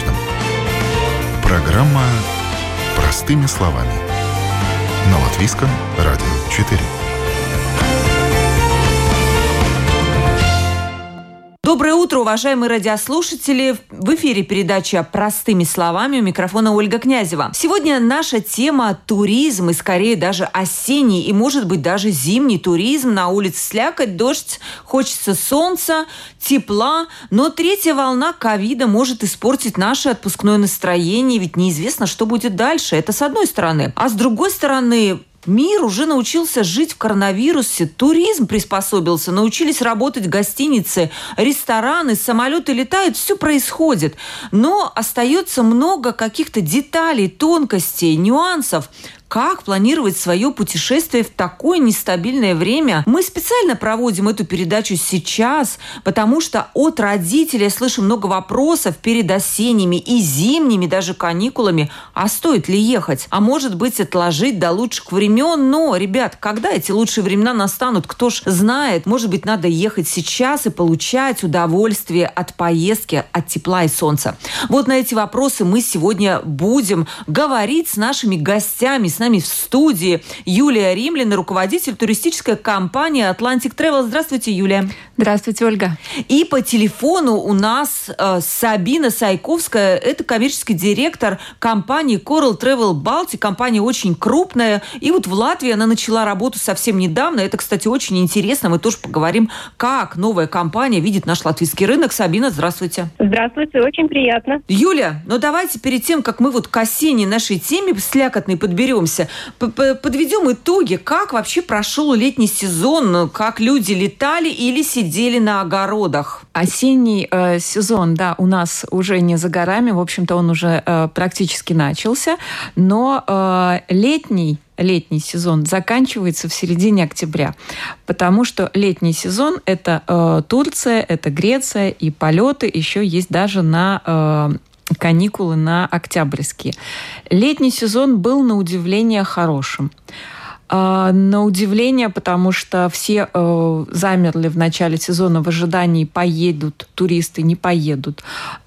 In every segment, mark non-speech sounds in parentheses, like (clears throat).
каждом. Программа «Простыми словами» на Латвийском радио 4. Утро, уважаемые радиослушатели. В эфире передача «Простыми словами» у микрофона Ольга Князева. Сегодня наша тема – туризм, и скорее даже осенний, и, может быть, даже зимний туризм. На улице слякоть, дождь, хочется солнца, тепла. Но третья волна ковида может испортить наше отпускное настроение, ведь неизвестно, что будет дальше. Это с одной стороны. А с другой стороны, Мир уже научился жить в коронавирусе, туризм приспособился, научились работать гостиницы, рестораны, самолеты летают, все происходит. Но остается много каких-то деталей, тонкостей, нюансов, как планировать свое путешествие в такое нестабильное время. Мы специально проводим эту передачу сейчас, потому что от родителей я слышу много вопросов перед осенними и зимними даже каникулами. А стоит ли ехать? А может быть отложить до лучших времен? Но, ребят, когда эти лучшие времена настанут, кто ж знает. Может быть, надо ехать сейчас и получать удовольствие от поездки, от тепла и солнца. Вот на эти вопросы мы сегодня будем говорить с нашими гостями, с нами в студии Юлия Римлина, руководитель туристической компании Atlantic Travel. Здравствуйте, Юлия. Здравствуйте, Ольга. И по телефону у нас э, Сабина Сайковская, это коммерческий директор компании Coral Travel Baltic. Компания очень крупная. И вот в Латвии она начала работу совсем недавно. Это, кстати, очень интересно. Мы тоже поговорим, как новая компания видит наш латвийский рынок. Сабина, здравствуйте. Здравствуйте, очень приятно. Юля, ну давайте перед тем, как мы вот к осенней нашей теме слякотной подберемся, подведем итоги. Как вообще прошел летний сезон? Как люди летали или сидели сидели на огородах. Осенний э, сезон, да, у нас уже не за горами, в общем-то, он уже э, практически начался, но э, летний летний сезон заканчивается в середине октября, потому что летний сезон это э, Турция, это Греция и полеты еще есть даже на э, каникулы на октябрьские. Летний сезон был на удивление хорошим. А, на удивление, потому что все э, замерли в начале сезона в ожидании, поедут туристы, не поедут.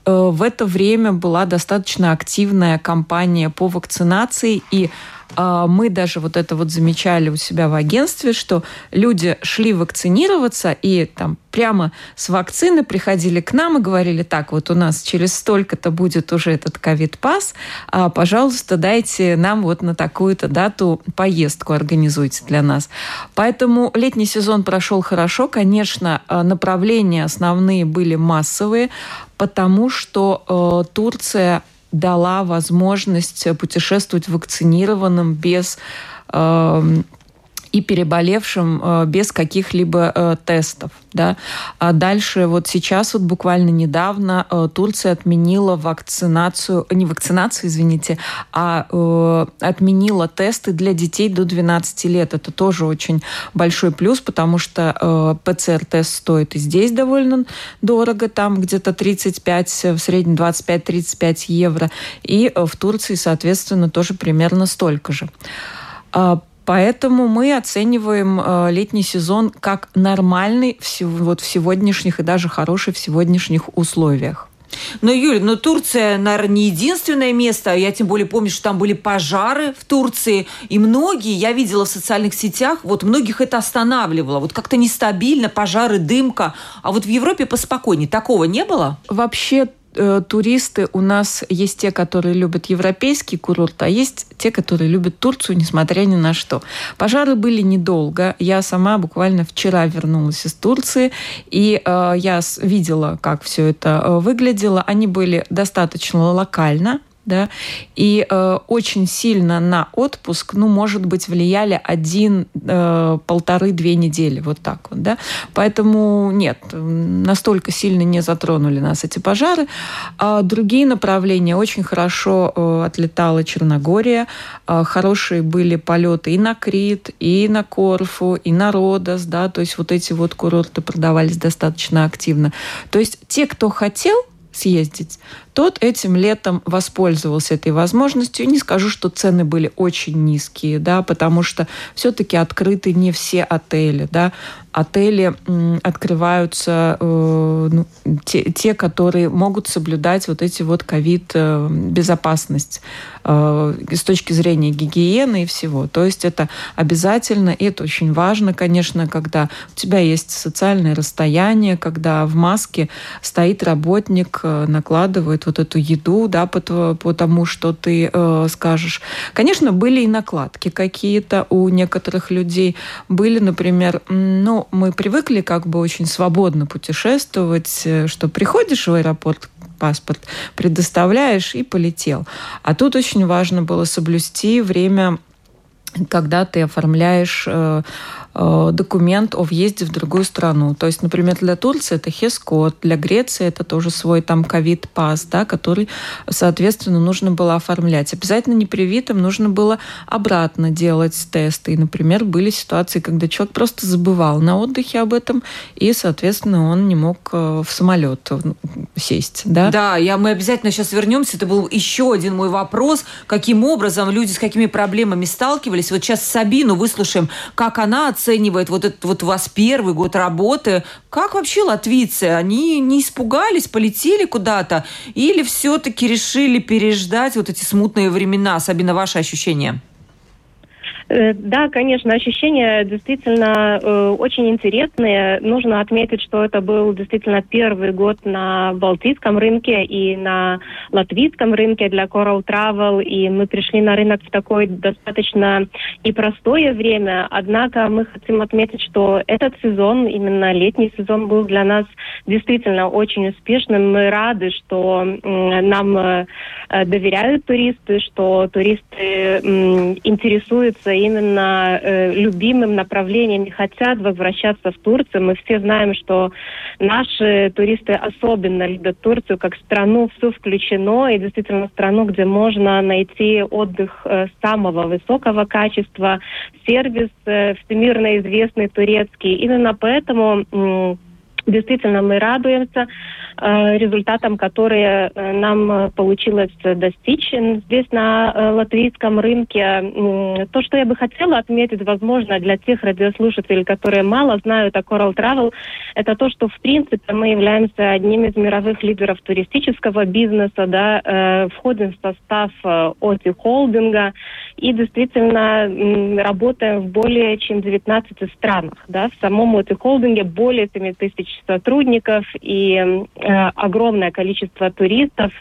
Э, в это время была достаточно активная кампания по вакцинации, и мы даже вот это вот замечали у себя в агентстве, что люди шли вакцинироваться и там прямо с вакцины приходили к нам и говорили, так, вот у нас через столько-то будет уже этот ковид-пас, а, пожалуйста, дайте нам вот на такую-то дату поездку организуйте для нас. Поэтому летний сезон прошел хорошо. Конечно, а, направления основные были массовые, потому что э, Турция дала возможность путешествовать вакцинированным без э, и переболевшим э, без каких-либо э, тестов. Да? А дальше, вот сейчас, вот буквально недавно, э, Турция отменила вакцинацию, не вакцинацию, извините, а отменила тесты для детей до 12 лет. Это тоже очень большой плюс, потому что ПЦР-тест стоит и здесь довольно дорого, там где-то 35, в среднем 25-35 евро, и в Турции, соответственно, тоже примерно столько же. Поэтому мы оцениваем э, летний сезон как нормальный в, вот в сегодняшних и даже хороший в сегодняшних условиях. Но, Юля, но Турция, наверное, не единственное место. Я тем более помню, что там были пожары в Турции. И многие, я видела в социальных сетях, вот многих это останавливало. Вот как-то нестабильно, пожары, дымка. А вот в Европе поспокойнее. Такого не было? Вообще туристы у нас есть те, которые любят европейский курорт, а есть те, которые любят Турцию, несмотря ни на что. Пожары были недолго. Я сама буквально вчера вернулась из Турции, и э, я видела, как все это э, выглядело. Они были достаточно локально, да, и э, очень сильно на отпуск, ну, может быть, влияли один, э, полторы-две недели, вот так вот, да. Поэтому нет, настолько сильно не затронули нас эти пожары. А другие направления очень хорошо э, отлетала Черногория, э, хорошие были полеты и на Крит, и на Корфу, и на Родос, да, то есть вот эти вот курорты продавались достаточно активно. То есть те, кто хотел, съездить, тот этим летом воспользовался этой возможностью. Не скажу, что цены были очень низкие, да, потому что все-таки открыты не все отели, да. Отели открываются э, ну, те, те, которые могут соблюдать вот эти вот ковид э, э, с точки зрения гигиены и всего. То есть это обязательно, и это очень важно, конечно, когда у тебя есть социальное расстояние, когда в маске стоит работник, э, вот эту еду, да, по, по тому, что ты э, скажешь. Конечно, были и накладки какие-то у некоторых людей. Были, например, ну, мы привыкли как бы очень свободно путешествовать, э, что приходишь в аэропорт, паспорт предоставляешь и полетел. А тут очень важно было соблюсти время когда ты оформляешь Э, документ о въезде в другую страну. То есть, например, для Турции это хескод, для Греции это тоже свой там ковид-пас, да, который, соответственно, нужно было оформлять. Обязательно непривитым нужно было обратно делать тесты. И, например, были ситуации, когда человек просто забывал на отдыхе об этом, и, соответственно, он не мог э, в самолет сесть. Да, да я, мы обязательно сейчас вернемся. Это был еще один мой вопрос. Каким образом люди с какими проблемами сталкивались? Вот сейчас Сабину выслушаем, как она оценивает вот этот вот у вас первый год работы. Как вообще латвийцы? Они не испугались, полетели куда-то? Или все-таки решили переждать вот эти смутные времена? Сабина, ваши ощущения? Э, да, конечно, ощущения действительно э, очень интересные. Нужно отметить, что это был действительно первый год на Балтийском рынке и на латвийском рынке для Coral Travel, и мы пришли на рынок в такое достаточно непростое время. Однако мы хотим отметить, что этот сезон, именно летний сезон, был для нас действительно очень успешным. Мы рады, что э, нам э, доверяют туристы, что туристы э, интересуются именно э, любимым направлением и хотят возвращаться в Турцию. Мы все знаем, что наши туристы особенно любят Турцию как страну, все включено, и действительно страну, где можно найти отдых э, самого высокого качества, сервис э, всемирно известный турецкий. Именно поэтому э, Действительно, мы радуемся э, результатам, которые э, нам э, получилось достичь здесь на латвийском рынке. То, что я бы хотела отметить, возможно, для тех радиослушателей, которые мало знают о Coral Travel, это то, что в принципе мы являемся одним из мировых лидеров туристического бизнеса, да, входим в состав э, ОТИ холдинга и действительно работаем в более чем 19 странах. Да, в самом ОТИ холдинге более 7 тысяч сотрудников и э, огромное количество туристов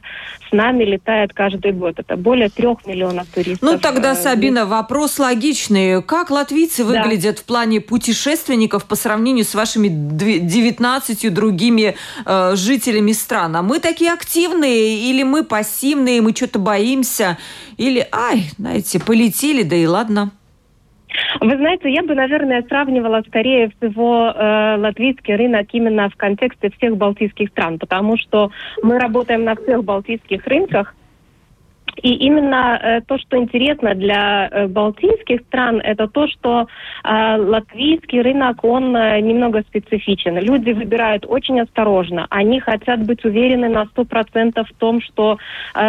с нами летает каждый год. Это более трех миллионов туристов. Ну тогда, э, Сабина, вопрос логичный. Как латвийцы выглядят да. в плане путешественников по сравнению с вашими 19 другими э, жителями стран? А мы такие активные или мы пассивные, мы что-то боимся? Или, ай, знаете, полетели, да и ладно. Вы знаете, я бы, наверное, сравнивала скорее всего э, латвийский рынок именно в контексте всех балтийских стран, потому что мы работаем на всех балтийских рынках, и именно э, то, что интересно для э, балтийских стран, это то, что э, латвийский рынок, он немного специфичен. Люди выбирают очень осторожно. Они хотят быть уверены на 100% в том, что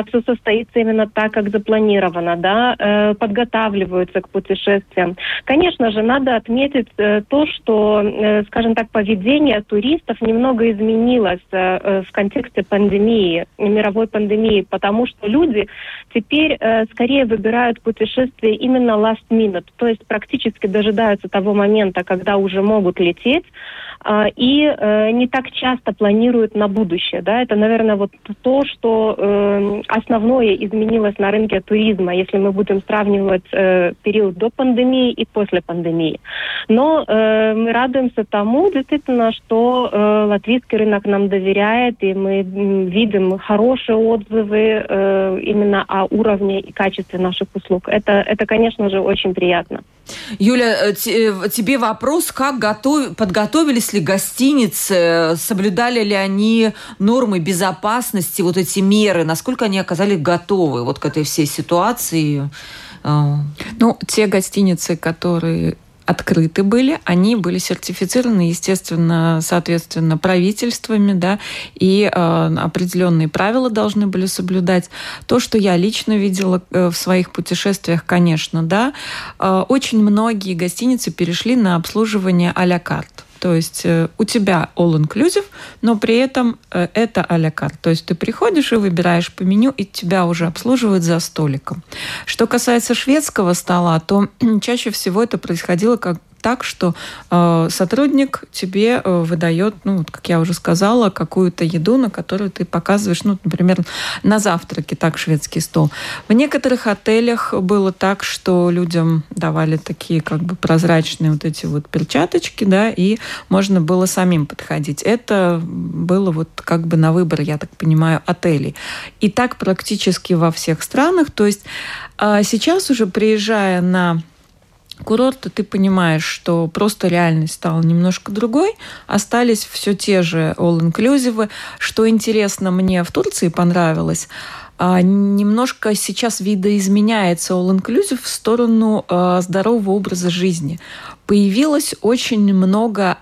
все состоится именно так, как запланировано, да, подготавливаются к путешествиям. Конечно же, надо отметить то, что, скажем так, поведение туристов немного изменилось в контексте пандемии, мировой пандемии, потому что люди теперь э, скорее выбирают путешествие именно last minute, то есть практически дожидаются того момента, когда уже могут лететь, и э, не так часто планируют на будущее. Да? Это, наверное, вот то, что э, основное изменилось на рынке туризма, если мы будем сравнивать э, период до пандемии и после пандемии. Но мы радуемся тому, действительно, что латвийский рынок нам доверяет, и мы видим хорошие отзывы именно о уровне и качестве наших услуг. Это, это конечно же, очень приятно. Юля, э, э, тебе вопрос, как готов... подготовились ли гостиницы, соблюдали ли они нормы безопасности, вот эти меры, насколько они оказались готовы вот к этой всей ситуации? Ну, те гостиницы, которые открыты были, они были сертифицированы, естественно, соответственно, правительствами, да, и э, определенные правила должны были соблюдать. То, что я лично видела э, в своих путешествиях, конечно, да, э, очень многие гостиницы перешли на обслуживание а-ля карт. То есть э, у тебя all-inclusive, но при этом э, это а-ля карт. То есть ты приходишь и выбираешь по меню, и тебя уже обслуживают за столиком. Что касается шведского стола, то (clears throat) чаще всего это происходило как так, что э, сотрудник тебе э, выдает, ну, вот, как я уже сказала, какую-то еду, на которую ты показываешь, ну, например, на завтраке, так, шведский стол. В некоторых отелях было так, что людям давали такие как бы прозрачные вот эти вот перчаточки, да, и можно было самим подходить. Это было вот как бы на выбор, я так понимаю, отелей. И так практически во всех странах. То есть э, сейчас уже приезжая на курорта ты понимаешь, что просто реальность стала немножко другой, остались все те же all-inclusive. Что интересно, мне в Турции понравилось, немножко сейчас видоизменяется all-inclusive в сторону а, здорового образа жизни появилось очень много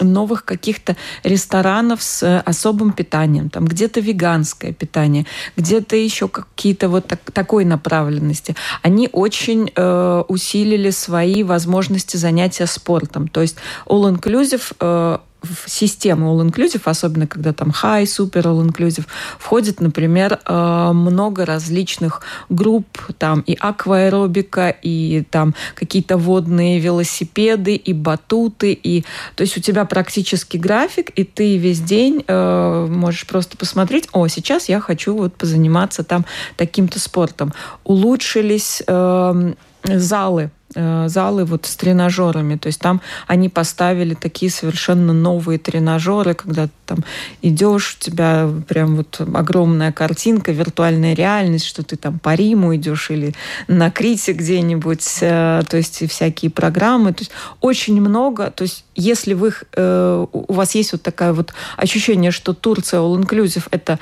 новых каких-то ресторанов с особым питанием. Там где-то веганское питание, где-то еще какие-то вот так, такой направленности. Они очень э, усилили свои возможности занятия спортом. То есть all-inclusive э, в систему all-inclusive, особенно когда там high, super all-inclusive, входит, например, э, много различных групп, там и акваэробика, и там какие-то водные велосипеды, и батуты, и то есть у тебя практически график, и ты весь день э, можешь просто посмотреть, о, сейчас я хочу вот позаниматься там таким-то спортом. Улучшились э, залы залы вот с тренажерами. То есть там они поставили такие совершенно новые тренажеры, когда ты там идешь, у тебя прям вот огромная картинка, виртуальная реальность, что ты там по Риму идешь или на Крите где-нибудь, э, то есть и всякие программы. То есть очень много. То есть если вы, э, у вас есть вот такое вот ощущение, что Турция all-inclusive это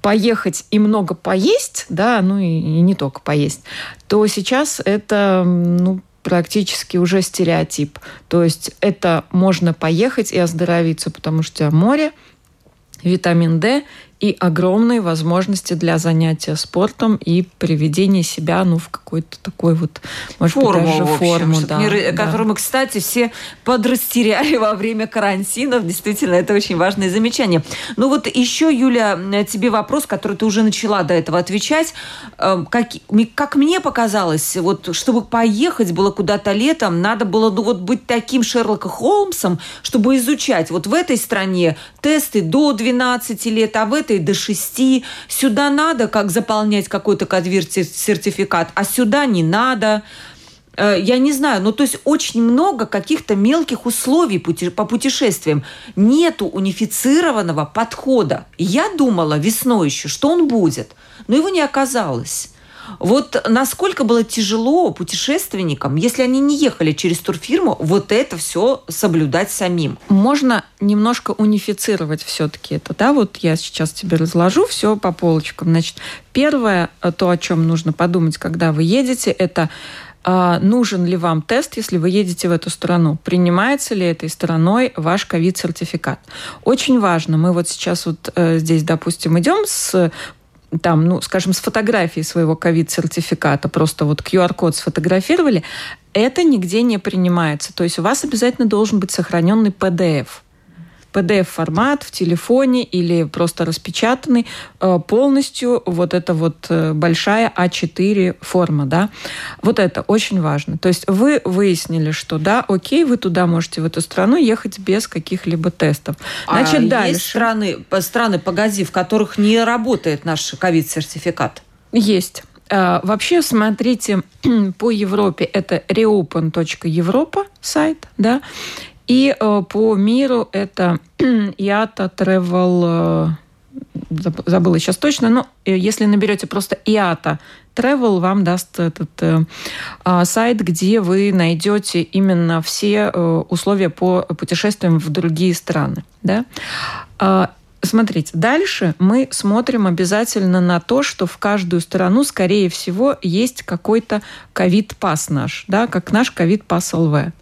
поехать и много поесть, да, ну и, и не только поесть, то сейчас это ну, практически уже стереотип. То есть это можно поехать и оздоровиться, потому что море, витамин D и огромные возможности для занятия спортом и приведения себя ну, в какой-то такой вот, может форму, быть, даже в общем, форму. Да, не, да. Которую мы, кстати, все подрастеряли (laughs) во время карантина. Действительно, это очень важное замечание. Ну вот еще, Юля, тебе вопрос, который ты уже начала до этого отвечать. Эм, как, как мне показалось, вот чтобы поехать было куда-то летом, надо было ну, вот быть таким Шерлоком Холмсом, чтобы изучать. Вот в этой стране тесты до 12 лет, а в этой этой до 6. Сюда надо как заполнять какой-то сертификат, а сюда не надо э, я не знаю, ну то есть очень много каких-то мелких условий по путешествиям. Нету унифицированного подхода. Я думала весной еще, что он будет, но его не оказалось. Вот насколько было тяжело путешественникам, если они не ехали через турфирму, вот это все соблюдать самим? Можно немножко унифицировать все-таки это, да, вот я сейчас тебе разложу все по полочкам. Значит, первое, э, то, о чем нужно подумать, когда вы едете, это а, нужен ли вам тест, если вы едете в эту страну? Принимается ли этой страной ваш ковид-сертификат? Очень важно. Мы вот сейчас вот э, здесь, допустим, идем с там, ну, скажем, с фотографией своего ковид-сертификата, просто вот QR-код сфотографировали, это нигде не принимается. То есть у вас обязательно должен быть сохраненный PDF – PDF-формат в телефоне или просто распечатанный э, полностью вот эта вот э, большая А4 форма, да. Вот это очень важно. То есть вы выяснили, что да, окей, вы туда можете в эту страну ехать без каких-либо тестов. А Значит, а дальше. Есть страны, страны, погоди, в которых не работает наш ковид-сертификат? Есть. Вообще, смотрите, (clears throat) по Европе это reopen.europa сайт, да, и э, по миру это (clears throat) IATA Travel, э, забыла сейчас точно, но э, если наберете просто IATA Travel, вам даст этот э, э, сайт, где вы найдете именно все э, условия по путешествиям в другие страны. Да? Смотрите, дальше мы смотрим обязательно на то, что в каждую страну, скорее всего, есть какой-то ковид-пас наш, да, как наш ковид-пас ЛВ.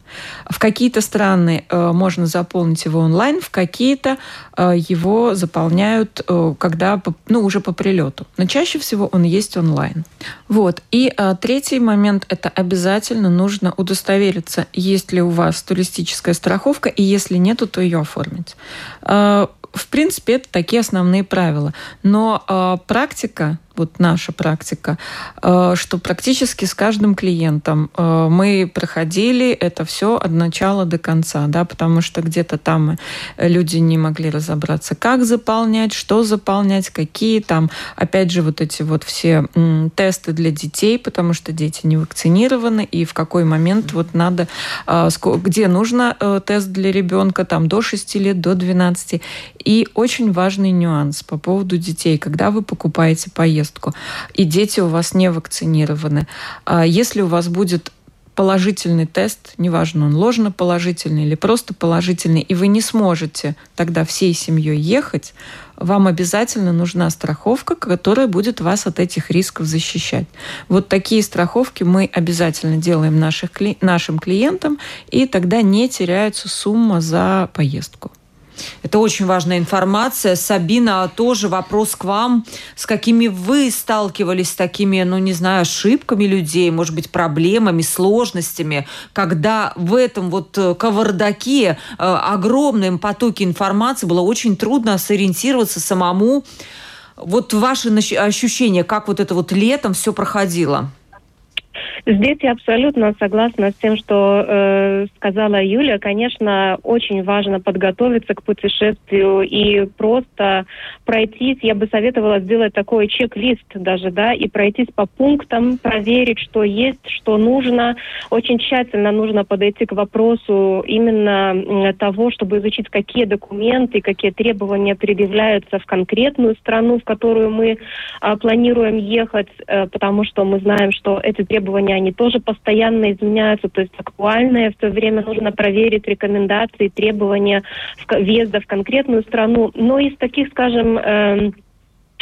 В какие-то страны э, можно заполнить его онлайн, в какие-то э, его заполняют, э, когда, ну, уже по прилету. Но чаще всего он есть онлайн. Вот. И э, третий момент – это обязательно нужно удостовериться, есть ли у вас туристическая страховка, и если нету, то ее оформить. Э, в принципе, это такие основные правила. Но э, практика вот наша практика, э, что практически с каждым клиентом э, мы проходили это все от начала до конца, да, потому что где-то там люди не могли разобраться, как заполнять, что заполнять, какие там, опять же, вот эти вот все тесты для детей, потому что дети не вакцинированы, и в какой момент вот надо, э, где нужно тест для ребенка, там до 6 лет, до 12. И очень важный нюанс по поводу детей, когда вы покупаете поездку, поездку, и дети у вас не вакцинированы. А если у вас будет положительный тест, неважно, он ложно положительный или просто положительный, и вы не сможете тогда всей семьей ехать, вам обязательно нужна страховка, которая будет вас от этих рисков защищать. Вот такие страховки мы обязательно делаем наших, нашим клиентам, и тогда не теряется сумма за поездку. Это очень важная информация. Сабина, тоже вопрос к вам. С какими вы сталкивались с такими, ну, не знаю, ошибками людей, может быть, проблемами, сложностями, когда в этом вот э, кавардаке, э, огромном потоке информации было очень трудно сориентироваться самому. Вот ваши ощущения, как вот это вот летом все проходило? Здесь я абсолютно согласна с тем, что э, сказала Юля. Конечно, очень важно подготовиться к путешествию и просто пройтись. Я бы советовала сделать такой чек-лист даже, да, и пройтись по пунктам, проверить, что есть, что нужно. Очень тщательно нужно подойти к вопросу именно того, чтобы изучить, какие документы, какие требования предъявляются в конкретную страну, в которую мы э, планируем ехать, э, потому что мы знаем, что эти требования они тоже постоянно изменяются, то есть актуальные, в то время нужно проверить рекомендации, требования въезда в конкретную страну. Но из таких, скажем, э,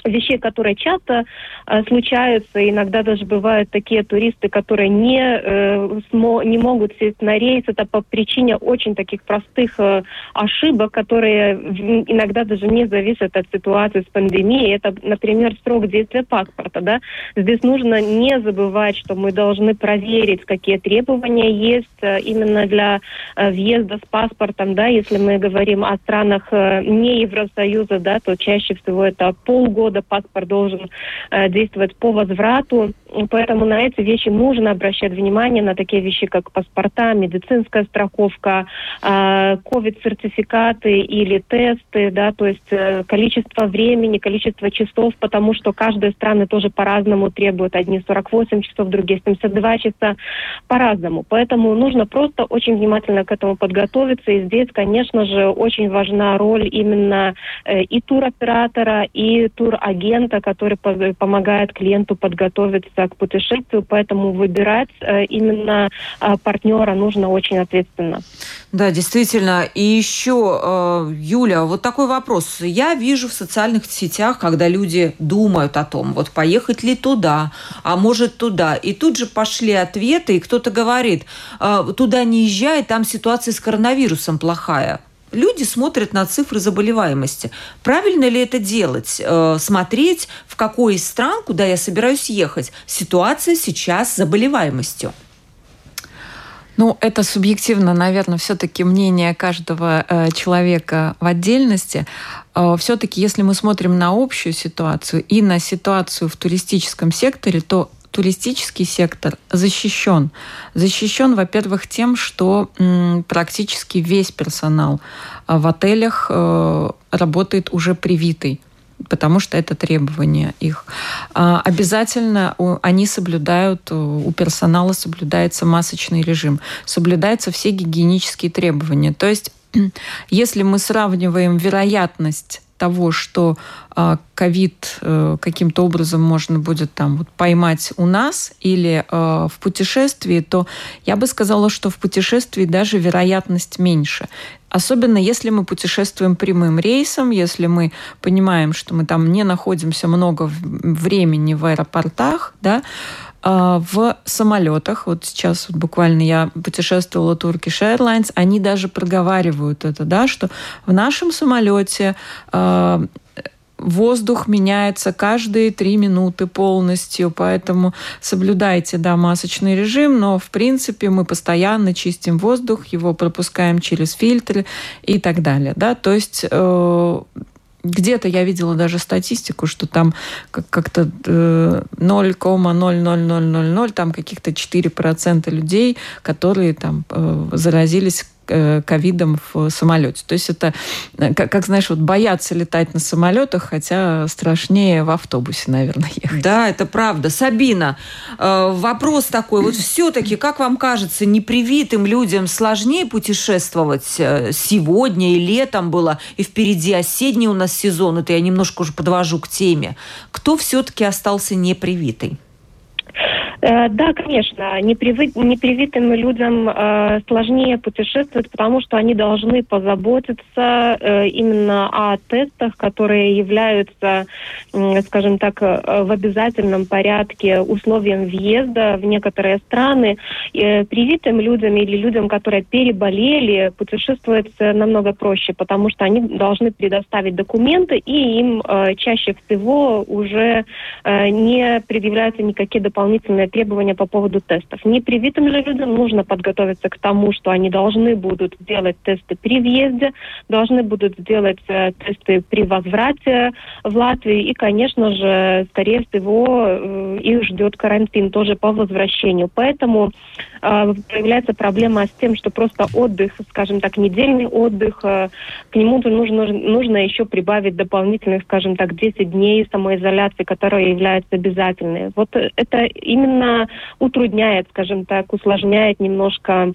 вещей, которые часто э, случаются. Иногда даже бывают такие туристы, которые не, э, смо, не могут сесть на рейс. Это по причине очень таких простых э, ошибок, которые иногда даже не зависят от ситуации с пандемией. Это, например, срок действия паспорта. Да? Здесь нужно не забывать, что мы должны проверить, какие требования есть э, именно для э, въезда с паспортом. Да? Если мы говорим о странах э, не Евросоюза, да, то чаще всего это полгода года паспорт должен э, действовать по возврату. Поэтому на эти вещи нужно обращать внимание, на такие вещи, как паспорта, медицинская страховка, э, COVID-сертификаты или тесты, да, то есть э, количество времени, количество часов, потому что каждая страна тоже по-разному требует. Одни 48 часов, другие 72 часа, по-разному. Поэтому нужно просто очень внимательно к этому подготовиться. И здесь, конечно же, очень важна роль именно э, и туроператора, и тур агента, который помогает клиенту подготовиться к путешествию, поэтому выбирать э, именно э, партнера нужно очень ответственно. Да, действительно. И еще, э, Юля, вот такой вопрос. Я вижу в социальных сетях, когда люди думают о том, вот поехать ли туда, а может туда. И тут же пошли ответы, и кто-то говорит, туда не езжай, там ситуация с коронавирусом плохая люди смотрят на цифры заболеваемости. Правильно ли это делать? Э, смотреть, в какой из стран, куда я собираюсь ехать, ситуация сейчас с заболеваемостью? Ну, это субъективно, наверное, все-таки мнение каждого э, человека в отдельности. Э, все-таки, если мы смотрим на общую ситуацию и на ситуацию в туристическом секторе, то туристический сектор защищен. Защищен, во-первых, тем, что практически весь персонал э, в отелях э, работает уже привитый потому что это требование их. А, обязательно они соблюдают, у персонала соблюдается масочный режим, соблюдаются все гигиенические требования. То есть (clears throat) если мы сравниваем вероятность того, что а, ковид э, каким-то образом можно будет там вот поймать у нас или э, в путешествии, то я бы сказала, что в путешествии даже вероятность меньше. Особенно если мы путешествуем прямым рейсом, если мы понимаем, что мы там не находимся много времени в аэропортах, да, а, в самолетах, вот сейчас вот буквально я путешествовала Turkish Airlines, они даже проговаривают это, да, что в нашем самолете а, воздух меняется каждые три минуты полностью, поэтому соблюдайте, да, масочный режим, но, в принципе, мы постоянно чистим воздух, его пропускаем через фильтры и так далее, да, то есть э, где-то я видела даже статистику, что там как-то 0,00000, там каких-то 4% людей, которые там э, заразились Э, ковидом в самолете. То есть это, э, как, как знаешь, вот боятся летать на самолетах, хотя страшнее в автобусе, наверное, (laughs) ехать. Да, это правда. Сабина, э, вопрос такой. Вот (clears throat) все-таки, как вам кажется, непривитым людям сложнее путешествовать сегодня и летом было, и впереди осенний у нас сезон, это я немножко уже подвожу к теме. Кто все-таки остался непривитый? Э, да, конечно, непривитым людям э, сложнее путешествовать, потому что они должны позаботиться э, именно о тестах, которые являются, скажем так, в обязательном порядке условием въезда в некоторые страны. Привитым людям или людям, которые переболели, путешествовать намного проще, потому что они должны предоставить документы, и им чаще всего уже не предъявляются никакие дополнительные требования по поводу тестов. Непривитым же людям нужно подготовиться к тому, что они должны будут сделать тесты при въезде, должны будут сделать э, тесты при возврате в Латвию, и, конечно же, скорее всего, э, их ждет карантин тоже по возвращению. Поэтому э, появляется проблема с тем, что просто отдых, скажем так, недельный отдых, э, к нему нужно, нужно еще прибавить дополнительных, скажем так, 10 дней самоизоляции, которые являются обязательной. Вот это именно утрудняет, скажем так, усложняет немножко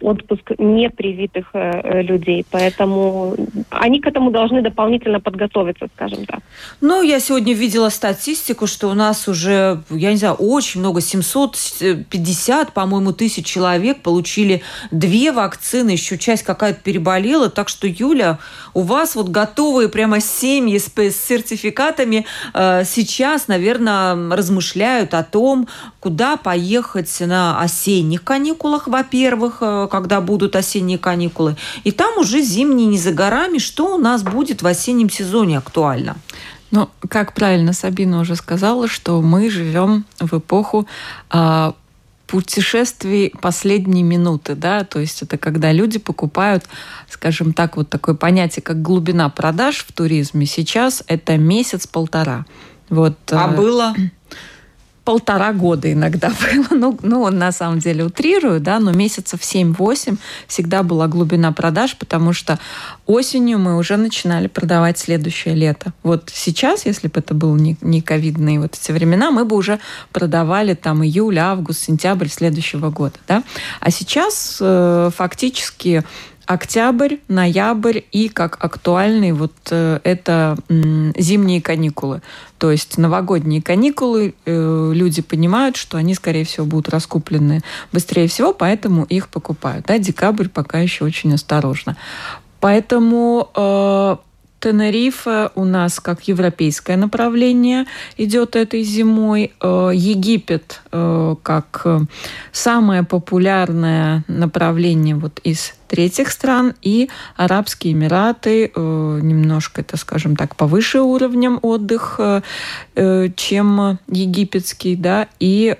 отпуск непривитых э, э, людей. Поэтому они к этому должны дополнительно подготовиться, скажем так. Ну, я сегодня видела статистику, что у нас уже, я не знаю, очень много, 750, по-моему, тысяч человек получили две вакцины, еще часть какая-то переболела. Так что, Юля, у вас вот готовые прямо семьи с, сертификатами э, сейчас, наверное, размышляют о том, куда поехать на осенних каникулах, во-первых, э, когда будут осенние каникулы. И там уже зимние не за горами. Что у нас будет в осеннем сезоне актуально? Ну, как правильно Сабина уже сказала, что мы живем в эпоху э, путешествий последней минуты, да, то есть это когда люди покупают, скажем так, вот такое понятие, как глубина продаж в туризме. Сейчас это месяц-полтора. Вот, а э, было? Полтора года иногда (laughs) было. Ну, ну, на самом деле утрирую, да, но месяцев 7-8 всегда была глубина продаж, потому что осенью мы уже начинали продавать следующее лето. Вот сейчас, если бы это был не, не ковидные вот эти времена, мы бы уже продавали там июль, август, сентябрь следующего года, да. А сейчас э, фактически октябрь, ноябрь и как актуальный вот э, это зимние каникулы. То есть новогодние каникулы, э, люди понимают, что они, скорее всего, будут раскуплены быстрее всего, поэтому их покупают. Да, декабрь пока еще очень осторожно. Поэтому э, Тенерифе у нас как европейское направление идет этой зимой. Э, Египет э, как самое популярное направление вот из третьих стран и Арабские Эмираты э, немножко, это, скажем так, повыше уровнем отдых, чем египетский, да, и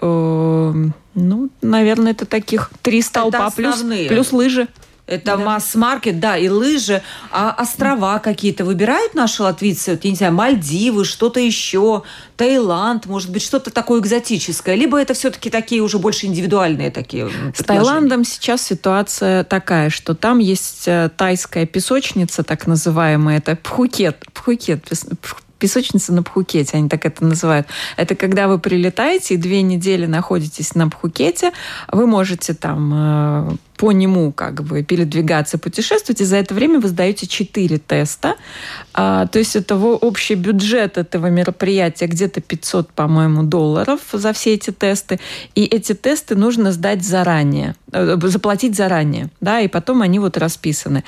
ну, наверное, это таких три столпа это плюс, плюс лыжи. Это да. масс-маркет, да, и лыжи. А острова какие-то выбирают наши латвийцы? Вот, я не знаю, Мальдивы, что-то еще, Таиланд, может быть, что-то такое экзотическое? Либо это все-таки такие уже больше индивидуальные такие С Таиландом сейчас ситуация такая, что там есть э, тайская песочница, так называемая, это Пхукет, Пхукет песочница на Пхукете, они так это называют. Это когда вы прилетаете и две недели находитесь на Пхукете, вы можете там э, по нему как бы передвигаться, путешествовать, и за это время вы сдаете 4 теста. А, то есть это общий бюджет этого мероприятия где-то 500, по-моему, долларов за все эти тесты. И эти тесты нужно сдать заранее, э, заплатить заранее, да, и потом они вот расписаны.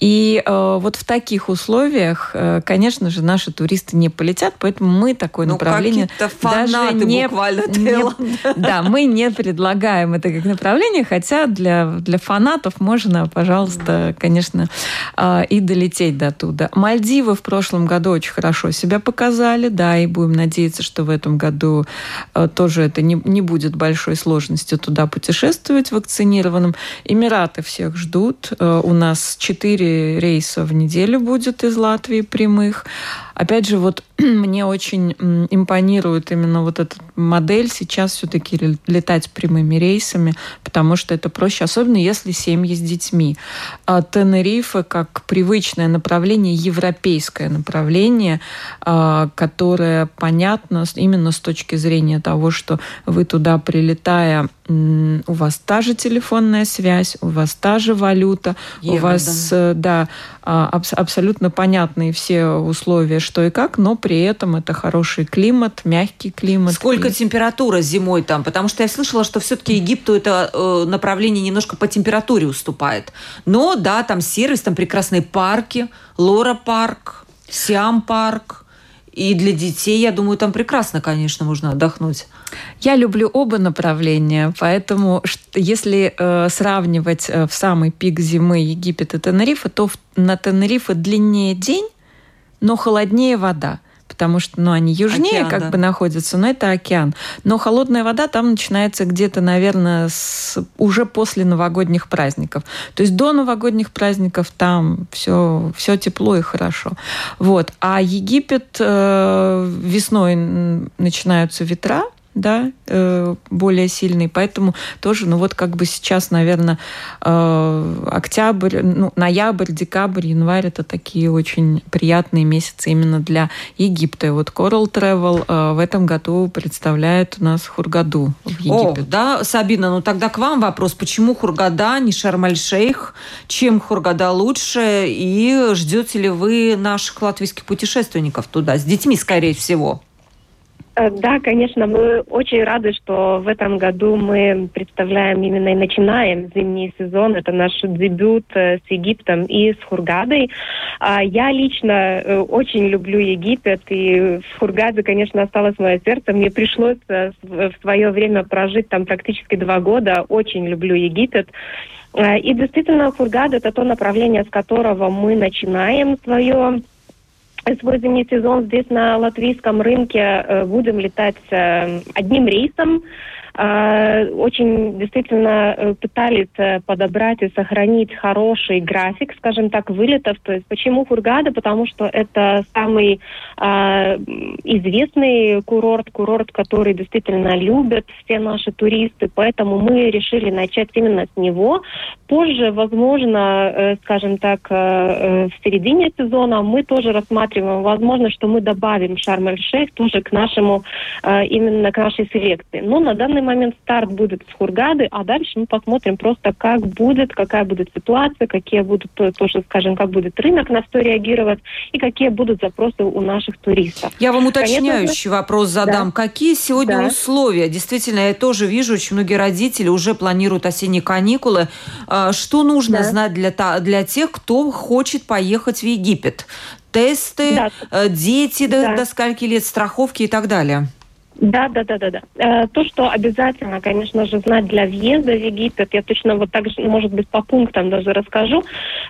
И э, вот в таких условиях, э, конечно же, наши туристы не полетят, поэтому мы такое ну, направление даже не, (laughs) не (laughs) да, мы не предлагаем это как направление, хотя для для фанатов можно, пожалуйста, конечно, э, и долететь до туда. Мальдивы в прошлом году очень хорошо себя показали, да, и будем надеяться, что в этом году э, тоже это не не будет большой сложностью туда путешествовать вакцинированным. Эмираты всех ждут. Э, у нас четыре 4 рейса в неделю будет из Латвии прямых. Опять же, вот (clears throat) мне очень импонирует именно вот эта модель сейчас все-таки летать прямыми рейсами, потому что это проще, особенно если семьи с детьми. А Тенерифе как привычное направление, европейское направление, а, которое понятно именно с точки зрения того, что вы туда прилетая, у вас та же телефонная связь, у вас та же валюта, Евро, у вас да, э, да абсолютно понятные все условия что и как, но при этом это хороший климат, мягкий климат. Сколько и... температура зимой там? Потому что я слышала, что все-таки Египту это э, направление немножко по температуре уступает. Но да, там сервис, там прекрасные парки, Лора парк, Сиам парк. И для детей, я думаю, там прекрасно, конечно, можно отдохнуть. Я люблю оба направления, поэтому если э, сравнивать э, в самый пик зимы Египет и Тенерифе, то в, на Тенерифе длиннее день, но холоднее вода потому что ну, они южнее океан, как да. бы находятся, но это океан. Но холодная вода там начинается где-то, наверное, с, уже после новогодних праздников. То есть до новогодних праздников там все, все тепло и хорошо. Вот. А Египет э, весной начинаются ветра, да, э, более сильный. Поэтому тоже, ну вот как бы сейчас, наверное, э, октябрь, ну, ноябрь, декабрь, январь это такие очень приятные месяцы именно для Египта. И вот Coral Travel э, в этом году представляет у нас Хургаду в Египет. О, да, Сабина, ну тогда к вам вопрос, почему Хургада, не Шарм-аль-Шейх? Чем Хургада лучше? И ждете ли вы наших латвийских путешественников туда? С детьми, скорее всего. Э, да, конечно, мы очень рады, что в этом году мы представляем именно и начинаем зимний сезон. Это наш дебют э, с Египтом и с Хургадой. А я лично э, очень люблю Египет, и в Хургаде, конечно, осталось мое сердце. Мне пришлось в свое время прожить там практически два года. Очень люблю Египет. И действительно, Хургада – это то направление, с которого мы начинаем свое свой зимний сезон здесь на латвийском рынке э, будем летать э, одним рейсом а, очень действительно э, пытались э, подобрать и сохранить хороший график, скажем так, вылетов. То есть почему Хургада? Потому что это самый известный курорт, курорт, который действительно любят все наши туристы. Поэтому мы решили начать именно с него. Позже, возможно, э, скажем так, в середине сезона мы тоже рассматриваем, возможно, что мы добавим Шарм-эль-Шейх тоже к нашему, именно к нашей селекции. Но на данный момент старт будет с Хургады, а дальше мы посмотрим просто, как будет, какая будет ситуация, какие будут, тоже скажем, как будет рынок на что реагировать и какие будут запросы у наших туристов. Я вам уточняющий Конечно, вопрос задам. Да. Какие сегодня да. условия? Действительно, я тоже вижу, очень многие родители уже планируют осенние каникулы. А, что нужно да. знать для, для тех, кто хочет поехать в Египет? Тесты, да. Э, дети да. до, до скольки лет, страховки и так далее? Да, да, да, да, да. Э, то, что обязательно, конечно же, знать для въезда в Египет, я точно вот так же, может быть, по пунктам даже расскажу.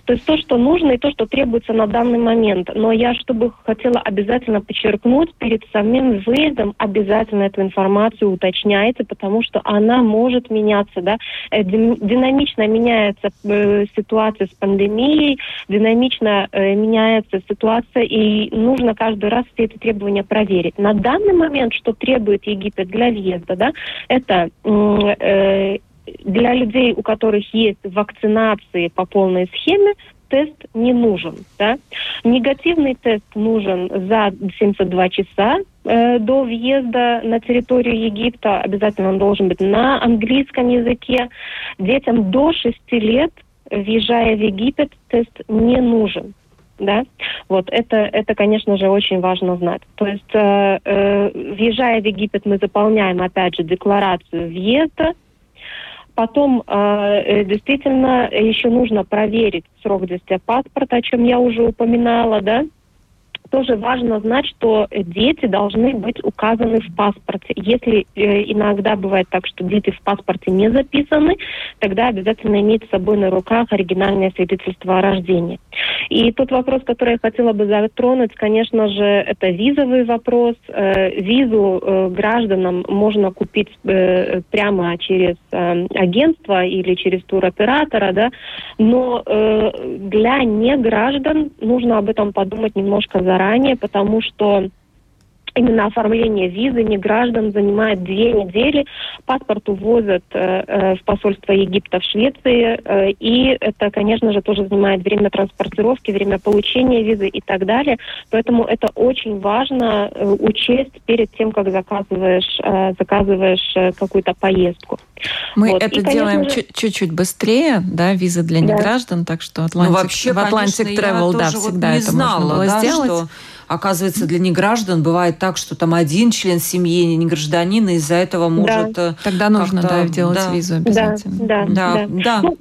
То есть то, что нужно и то, что требуется на данный момент. Но я, чтобы хотела обязательно подчеркнуть, перед самим выездом обязательно эту информацию уточняйте, потому что она может меняться, да. Э, динамично меняется э, ситуация с пандемией, динамично меняется ситуация, и нужно каждый раз все эти требования проверить. На данный момент, что требуется требует Египет для въезда, да, это э, для людей, у которых есть вакцинации по полной схеме, тест не нужен. Да? Негативный тест нужен за 72 часа э, до въезда на территорию Египта. Обязательно он должен быть на английском языке. Детям до 6 лет, въезжая в Египет, тест не нужен да, вот это, это, конечно же, очень важно знать. То есть, э, э, въезжая в Египет, мы заполняем, опять же, декларацию въезда, Потом э, э, действительно еще нужно проверить срок действия паспорта, о чем я уже упоминала, да, тоже важно знать, что дети должны быть указаны в паспорте. Если э, иногда бывает так, что дети в паспорте не записаны, тогда обязательно иметь с собой на руках оригинальное свидетельство о рождении. И тот вопрос, который я хотела бы затронуть, конечно же, это визовый вопрос. Э, визу э, гражданам можно купить э, прямо через э, агентство или через туроператора, да, но э, для неграждан нужно об этом подумать немножко заранее заранее, потому что именно оформление визы не граждан занимает две недели. Паспорт увозят э, э, в посольство Египта в Швеции, э, и это, конечно же, тоже занимает время транспортировки, время получения визы и так далее. Поэтому это очень важно э, учесть перед тем, как заказываешь, э, заказываешь э, какую-то поездку. Мы вот. это и, делаем же... чуть-чуть быстрее, да, визы для да. неграждан, так что Atlantic, ну, вообще, в Atlantic конечно, Travel, да, всегда вот это знала, можно было да, сделать. Что оказывается, для неграждан бывает так, что там один член семьи не гражданин, и из-за этого может... Да. Э, Тогда нужно, да, делать да. визу обязательно. Да, да, да. да. Ну,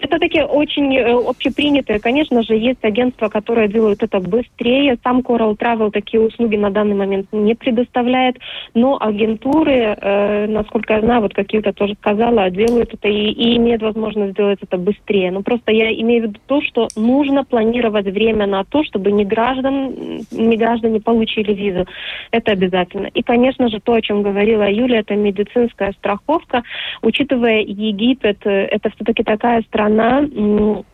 это такие очень э, общепринятые. Конечно же, есть агентства, которые делают это быстрее. Сам Coral Travel такие услуги на данный момент не предоставляет. Но агентуры, э, насколько я знаю, вот как Юта тоже сказала, делают это и, и имеют возможность сделать это быстрее. Но просто я имею в виду то, что нужно планировать время на то, чтобы не, граждан, не граждане получили визу. Это обязательно. И, конечно же, то, о чем говорила Юля, это медицинская страховка. Учитывая Египет, э, это все-таки такая страна, Ana mm,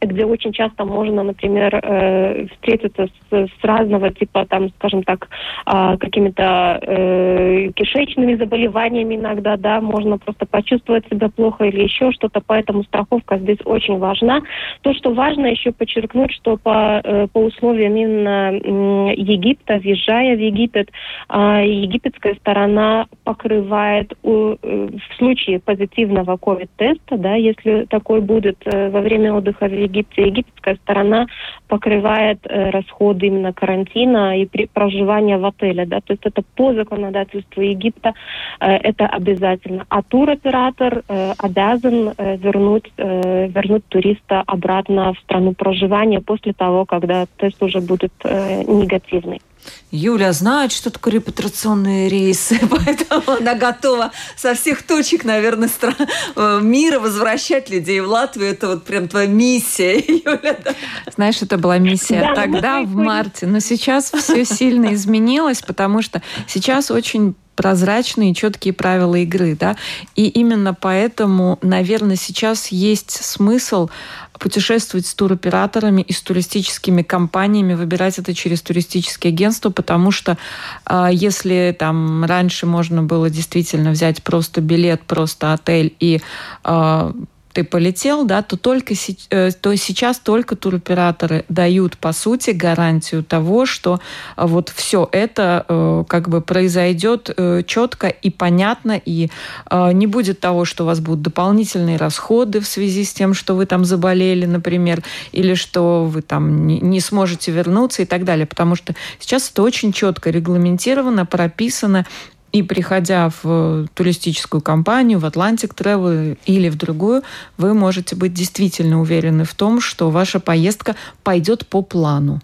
где очень часто можно, например, э, встретиться с, с разного типа, там, скажем так, э, какими-то э, кишечными заболеваниями иногда, да, можно просто почувствовать себя плохо или еще что-то, поэтому страховка здесь очень важна. То, что важно еще подчеркнуть, что по, э, по условиям именно э, Египта, въезжая в Египет, э, египетская сторона покрывает у, э, в случае позитивного COVID-теста, да, если такой будет э, во время отдыха в Египте, Египте. Египетская сторона покрывает э, расходы именно карантина и при, проживания в отеле. Да? То есть это по законодательству Египта э, это обязательно. А туроператор э, обязан э, вернуть, э, вернуть туриста обратно в страну проживания после того, когда тест уже будет э, негативный. Юля знает, что такое репутационные рейсы, (laughs) поэтому она готова со всех точек, наверное, стран э, мира возвращать людей в Латвию. Это вот прям твоя миссия, (laughs) Юля. Да? Знаешь, это была миссия да, тогда, в марте, но сейчас все сильно изменилось, потому что сейчас очень прозрачные, четкие правила игры, да, и именно поэтому, наверное, сейчас есть смысл путешествовать с туроператорами и с туристическими компаниями, выбирать это через туристические агентства, потому что э, если там раньше можно было действительно взять просто билет, просто отель и э, ты полетел, да, то только э, то сейчас только туроператоры дают по сути гарантию того, что э, вот все это э, как бы произойдет четко и понятно. И не будет того, что у вас будут дополнительные расходы в связи с тем, что вы там заболели, например, или что вы там не сможете вернуться и так далее, потому что сейчас это очень четко регламентировано, прописано и приходя в туристическую компанию, в Atlantic Travel или в другую, вы можете быть действительно уверены в том, что ваша поездка пойдет по плану.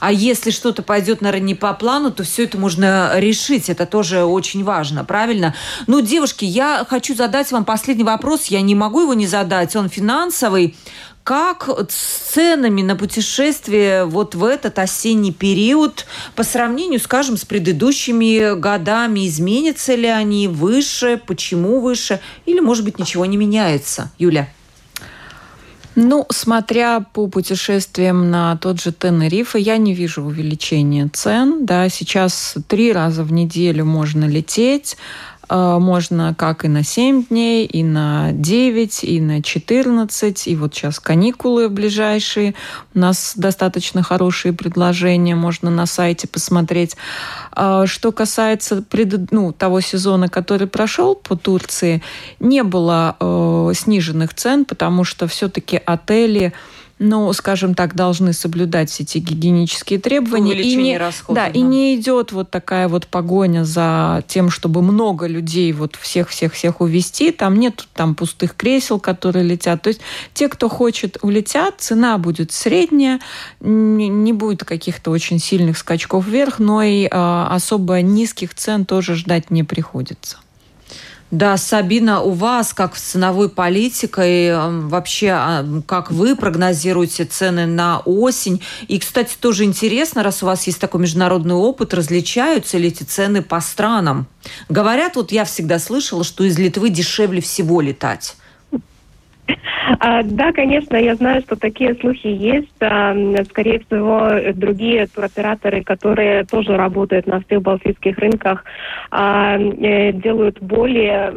А если что-то пойдет, наверное, не по плану, то все это можно решить. Это тоже очень важно, правильно? Ну, девушки, я хочу задать вам последний вопрос. Я не могу его не задать. Он финансовый как с ценами на путешествие вот в этот осенний период по сравнению, скажем, с предыдущими годами? Изменятся ли они выше? Почему выше? Или, может быть, ничего не меняется? Юля? Ну, смотря по путешествиям на тот же Тенерифе, я не вижу увеличения цен. Да, сейчас три раза в неделю можно лететь. Э, можно как и на 7 дней, и на 9, и на 14. И вот сейчас каникулы ближайшие. У нас достаточно хорошие предложения. Можно на сайте посмотреть. Э, что касается пред... ну, того сезона, который прошел по Турции, не было э, сниженных цен, потому что все-таки отели ну, скажем так, должны соблюдать все эти гигиенические требования. И не, расходов, да, да, и не идет вот такая вот погоня за тем, чтобы много людей вот всех-всех-всех увести. Там нет там пустых кресел, которые летят. То есть те, кто хочет, улетят, цена будет средняя, не будет каких-то очень сильных скачков вверх, но и э, особо низких цен тоже ждать не приходится. Да, Сабина, у вас, как с ценовой политикой, эм, вообще, а, как вы прогнозируете цены на осень? И, кстати, тоже интересно, раз у вас есть такой международный опыт, различаются ли эти цены по странам? Говорят, вот я всегда слышала, что из Литвы дешевле всего летать. А, да, конечно, я знаю, что такие слухи есть. А, скорее всего, другие туроператоры, которые тоже работают на всех балтийских рынках, а, э, делают более,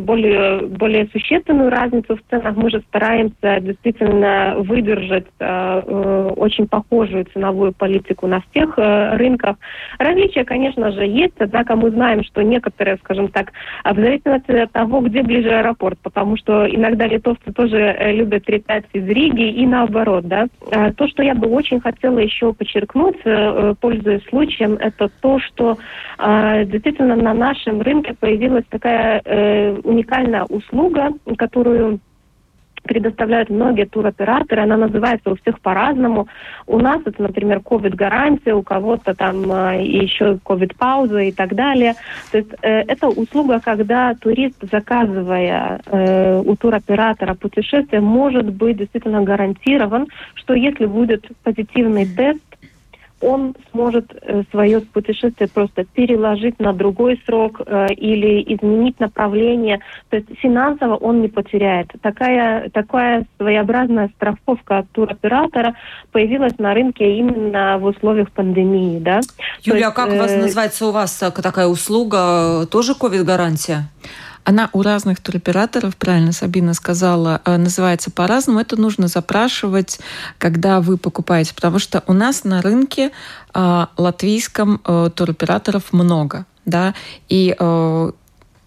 более, более существенную разницу в ценах. Мы же стараемся действительно выдержать э, очень похожую ценовую политику на всех э, рынках. Различия, конечно же, есть, однако мы знаем, что некоторые, скажем так, в зависимости от того, где ближе аэропорт, потому что иногда литовцы тоже Э, любят летать из Риги и наоборот, да. А то, что я бы очень хотела еще подчеркнуть, э, э, пользуясь случаем, это то, что а, действительно на нашем рынке появилась такая уникальная услуга, которую предоставляют многие туроператоры, она называется у всех по-разному. У нас это, например, COVID-гарантия, у кого-то там э, еще COVID-пауза и так далее. То есть э, это услуга, когда турист, заказывая э, у туроператора путешествие, может быть действительно гарантирован, что если будет позитивный тест, он сможет э, свое путешествие просто переложить на другой срок э, или изменить направление. То есть финансово он не потеряет. Такая, такая своеобразная страховка от туроператора появилась на рынке именно в условиях пандемии. Да? Юля, есть, а как э... вас называется у вас такая услуга? Тоже ковид-гарантия? Она у разных туроператоров, правильно Сабина сказала, э, называется по-разному. Это нужно запрашивать, когда вы покупаете, потому что у нас на рынке э, латвийском э, туроператоров много. Да, и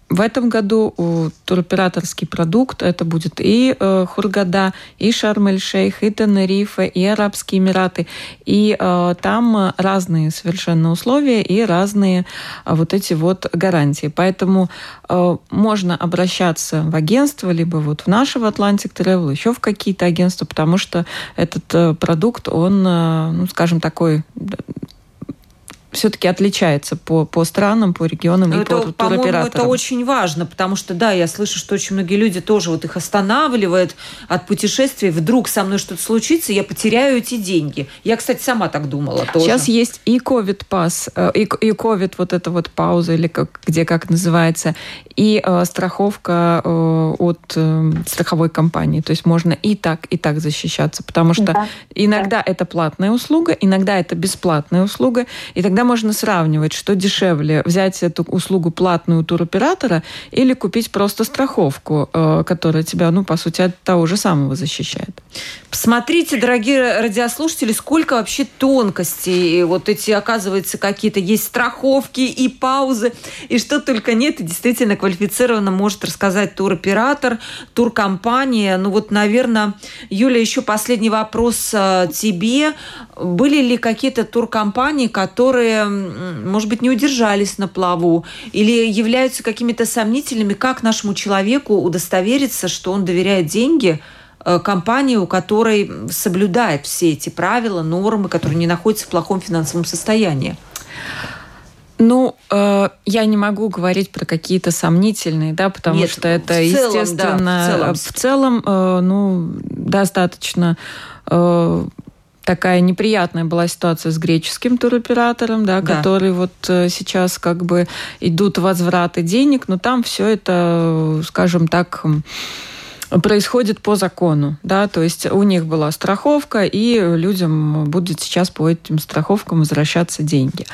в этом году туроператорский продукт это будет и э, Хургада, и Шарм-эль-Шейх, и Тенерифе, и Арабские Эмираты. И э, там разные совершенно условия и разные э, вот эти вот гарантии. Поэтому э, можно обращаться в агентство, либо вот в нашего Atlantic Travel, еще в какие-то агентства, потому что этот э, продукт, он, э, ну, скажем, такой все-таки отличается по, по странам, по регионам Но и это, по туроператорам. Это очень важно, потому что, да, я слышу, что очень многие люди тоже вот их останавливают от путешествий. Вдруг со мной что-то случится, я потеряю эти деньги. Я, кстати, сама так думала тоже. Сейчас есть и COVID-пас, э, и, и COVID, вот эта вот пауза, или как, где как называется, и э, страховка э, от э, страховой компании. То есть можно и так, и так защищаться, потому что да. иногда да. это платная услуга, иногда это бесплатная услуга, и тогда можно сравнивать, что дешевле, взять эту услугу платную у туроператора или купить просто страховку, э, которая тебя, ну, по сути, от того же самого защищает. Посмотрите, дорогие радиослушатели, сколько вообще тонкостей. Вот эти, оказывается, какие-то есть страховки и паузы, и что только нет. И действительно квалифицированно может рассказать туроператор, туркомпания. Ну вот, наверное, Юля, еще последний вопрос э, тебе. Были ли какие-то туркомпании, которые может быть, не удержались на плаву или являются какими-то сомнительными, как нашему человеку удостовериться, что он доверяет деньги э, компании, у которой соблюдает все эти правила, нормы, которые не находятся в плохом финансовом состоянии? Ну, э, я не могу говорить про какие-то сомнительные, да, потому Нет, что это, целом, естественно, да, в целом, в целом э, ну, достаточно э, такая неприятная была ситуация с греческим туроператором, да, да. который вот э, сейчас как бы идут возвраты денег, но там все это, скажем так, происходит по закону, да, то есть у них была страховка, и людям будет сейчас по этим страховкам возвращаться деньги.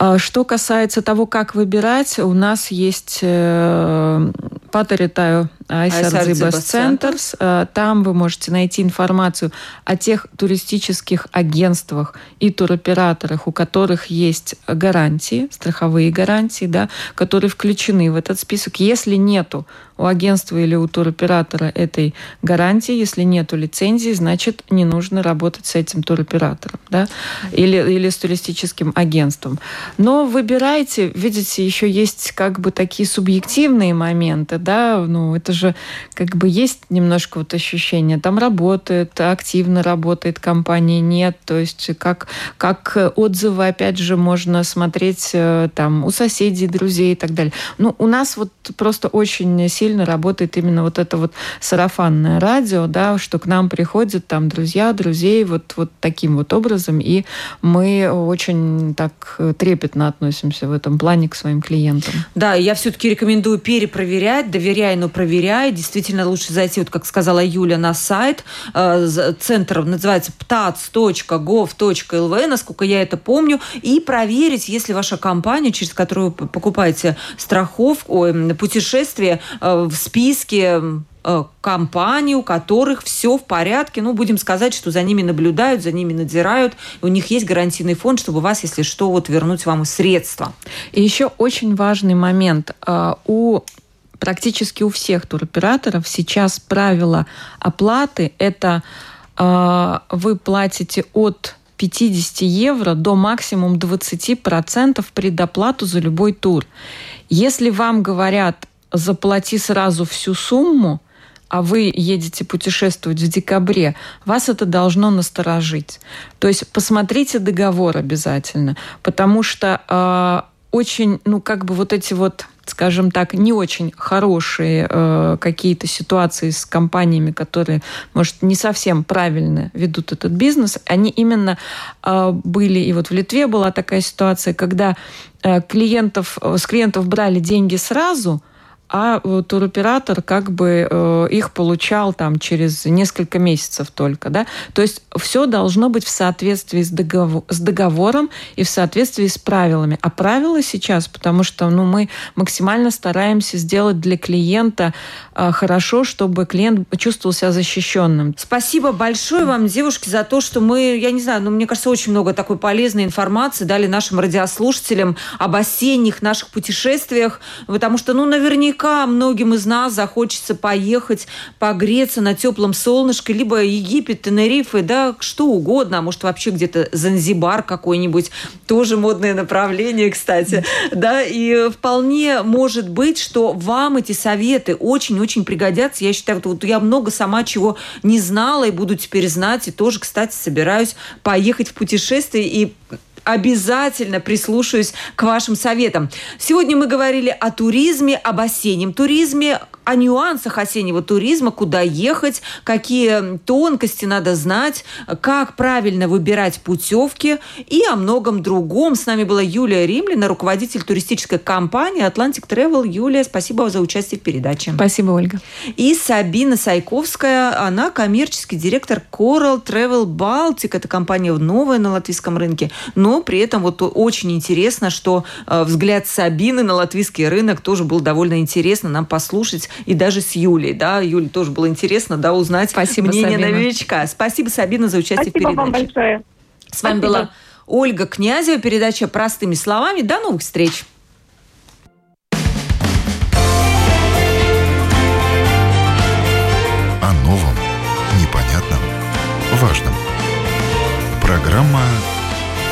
А что касается того, как выбирать, у нас есть э, Патаритаю Айсардзибас Центрс. Там вы можете найти информацию о тех туристических агентствах и туроператорах, у которых есть гарантии, страховые гарантии, да, которые включены в этот список. Если нету у агентства или у туроператора этой гарантии, если нету лицензии, значит, не нужно работать с этим туроператором да, или, или с туристическим агентством. Но выбирайте, видите, еще есть как бы такие субъективные моменты, да, ну, это же как бы есть немножко вот ощущение, там работает, активно работает компания, нет, то есть как, как отзывы, опять же, можно смотреть э, там у соседей, друзей и так далее. Ну, у нас вот просто очень сильно работает именно вот это вот сарафанное радио, да, что к нам приходят там друзья, друзей вот, вот таким вот образом, и мы очень так трепетно относимся в этом плане к своим клиентам. Да, я все-таки рекомендую перепроверять, доверяй, но проверяй. Действительно, лучше зайти, вот как сказала Юля, на сайт. Э, центр называется ptats.gov.lv, насколько я это помню, и проверить, если ваша компания, через которую вы покупаете страховку, путешествие, э, в списке компаний, у которых все в порядке. Ну, будем сказать, что за ними наблюдают, за ними надзирают. у них есть гарантийный фонд, чтобы вас, если что, вот вернуть вам средства. И еще очень важный момент. Э, у практически у всех туроператоров сейчас правило оплаты – это э, вы платите от 50 евро до максимум 20% предоплату за любой тур. Если вам говорят, заплати сразу всю сумму, а вы едете путешествовать в декабре, вас это должно насторожить. То есть посмотрите договор обязательно, потому что э, очень, ну как бы вот эти вот скажем так, не очень хорошие э, какие-то ситуации с компаниями, которые, может, не совсем правильно ведут этот бизнес, они именно э, были, и вот в Литве была такая ситуация, когда э, клиентов, с клиентов брали деньги сразу, а туроператор как бы э, их получал там через несколько месяцев только, да. То есть все должно быть в соответствии с, договор, с договором и в соответствии с правилами. А правила сейчас, потому что ну, мы максимально стараемся сделать для клиента э, хорошо, чтобы клиент чувствовал себя защищенным. Спасибо большое вам, девушки, за то, что мы, я не знаю, ну, мне кажется, очень много такой полезной информации дали нашим радиослушателям об осенних наших путешествиях, потому что, ну, наверняка наверняка многим из нас захочется поехать погреться на теплом солнышке, либо Египет, Тенерифе, да, что угодно, а может вообще где-то Занзибар какой-нибудь, тоже модное направление, кстати, да, и вполне может быть, что вам эти советы очень-очень пригодятся. Я считаю, вот я много сама чего не знала и буду теперь знать, и тоже, кстати, собираюсь поехать в путешествие и обязательно прислушаюсь к вашим советам. Сегодня мы говорили о туризме, об осеннем туризме, о нюансах осеннего туризма, куда ехать, какие тонкости надо знать, как правильно выбирать путевки и о многом другом. С нами была Юлия Римлина, руководитель туристической компании Atlantic Travel. Юлия, спасибо за участие в передаче. Спасибо, Ольга. И Сабина Сайковская, она коммерческий директор Coral Travel Baltic. Это компания новая на латвийском рынке, но при этом вот очень интересно, что э, взгляд Сабины на латвийский рынок тоже был довольно интересно нам послушать и даже с Юлей. Да, Юле тоже было интересно да, узнать Спасибо, мнение Сабина. новичка. Спасибо, Сабина, за участие Спасибо в передаче. вам большое. С вами Спасибо. была Ольга Князева, передача «Простыми словами». До новых встреч! О новом, непонятном, важном. Программа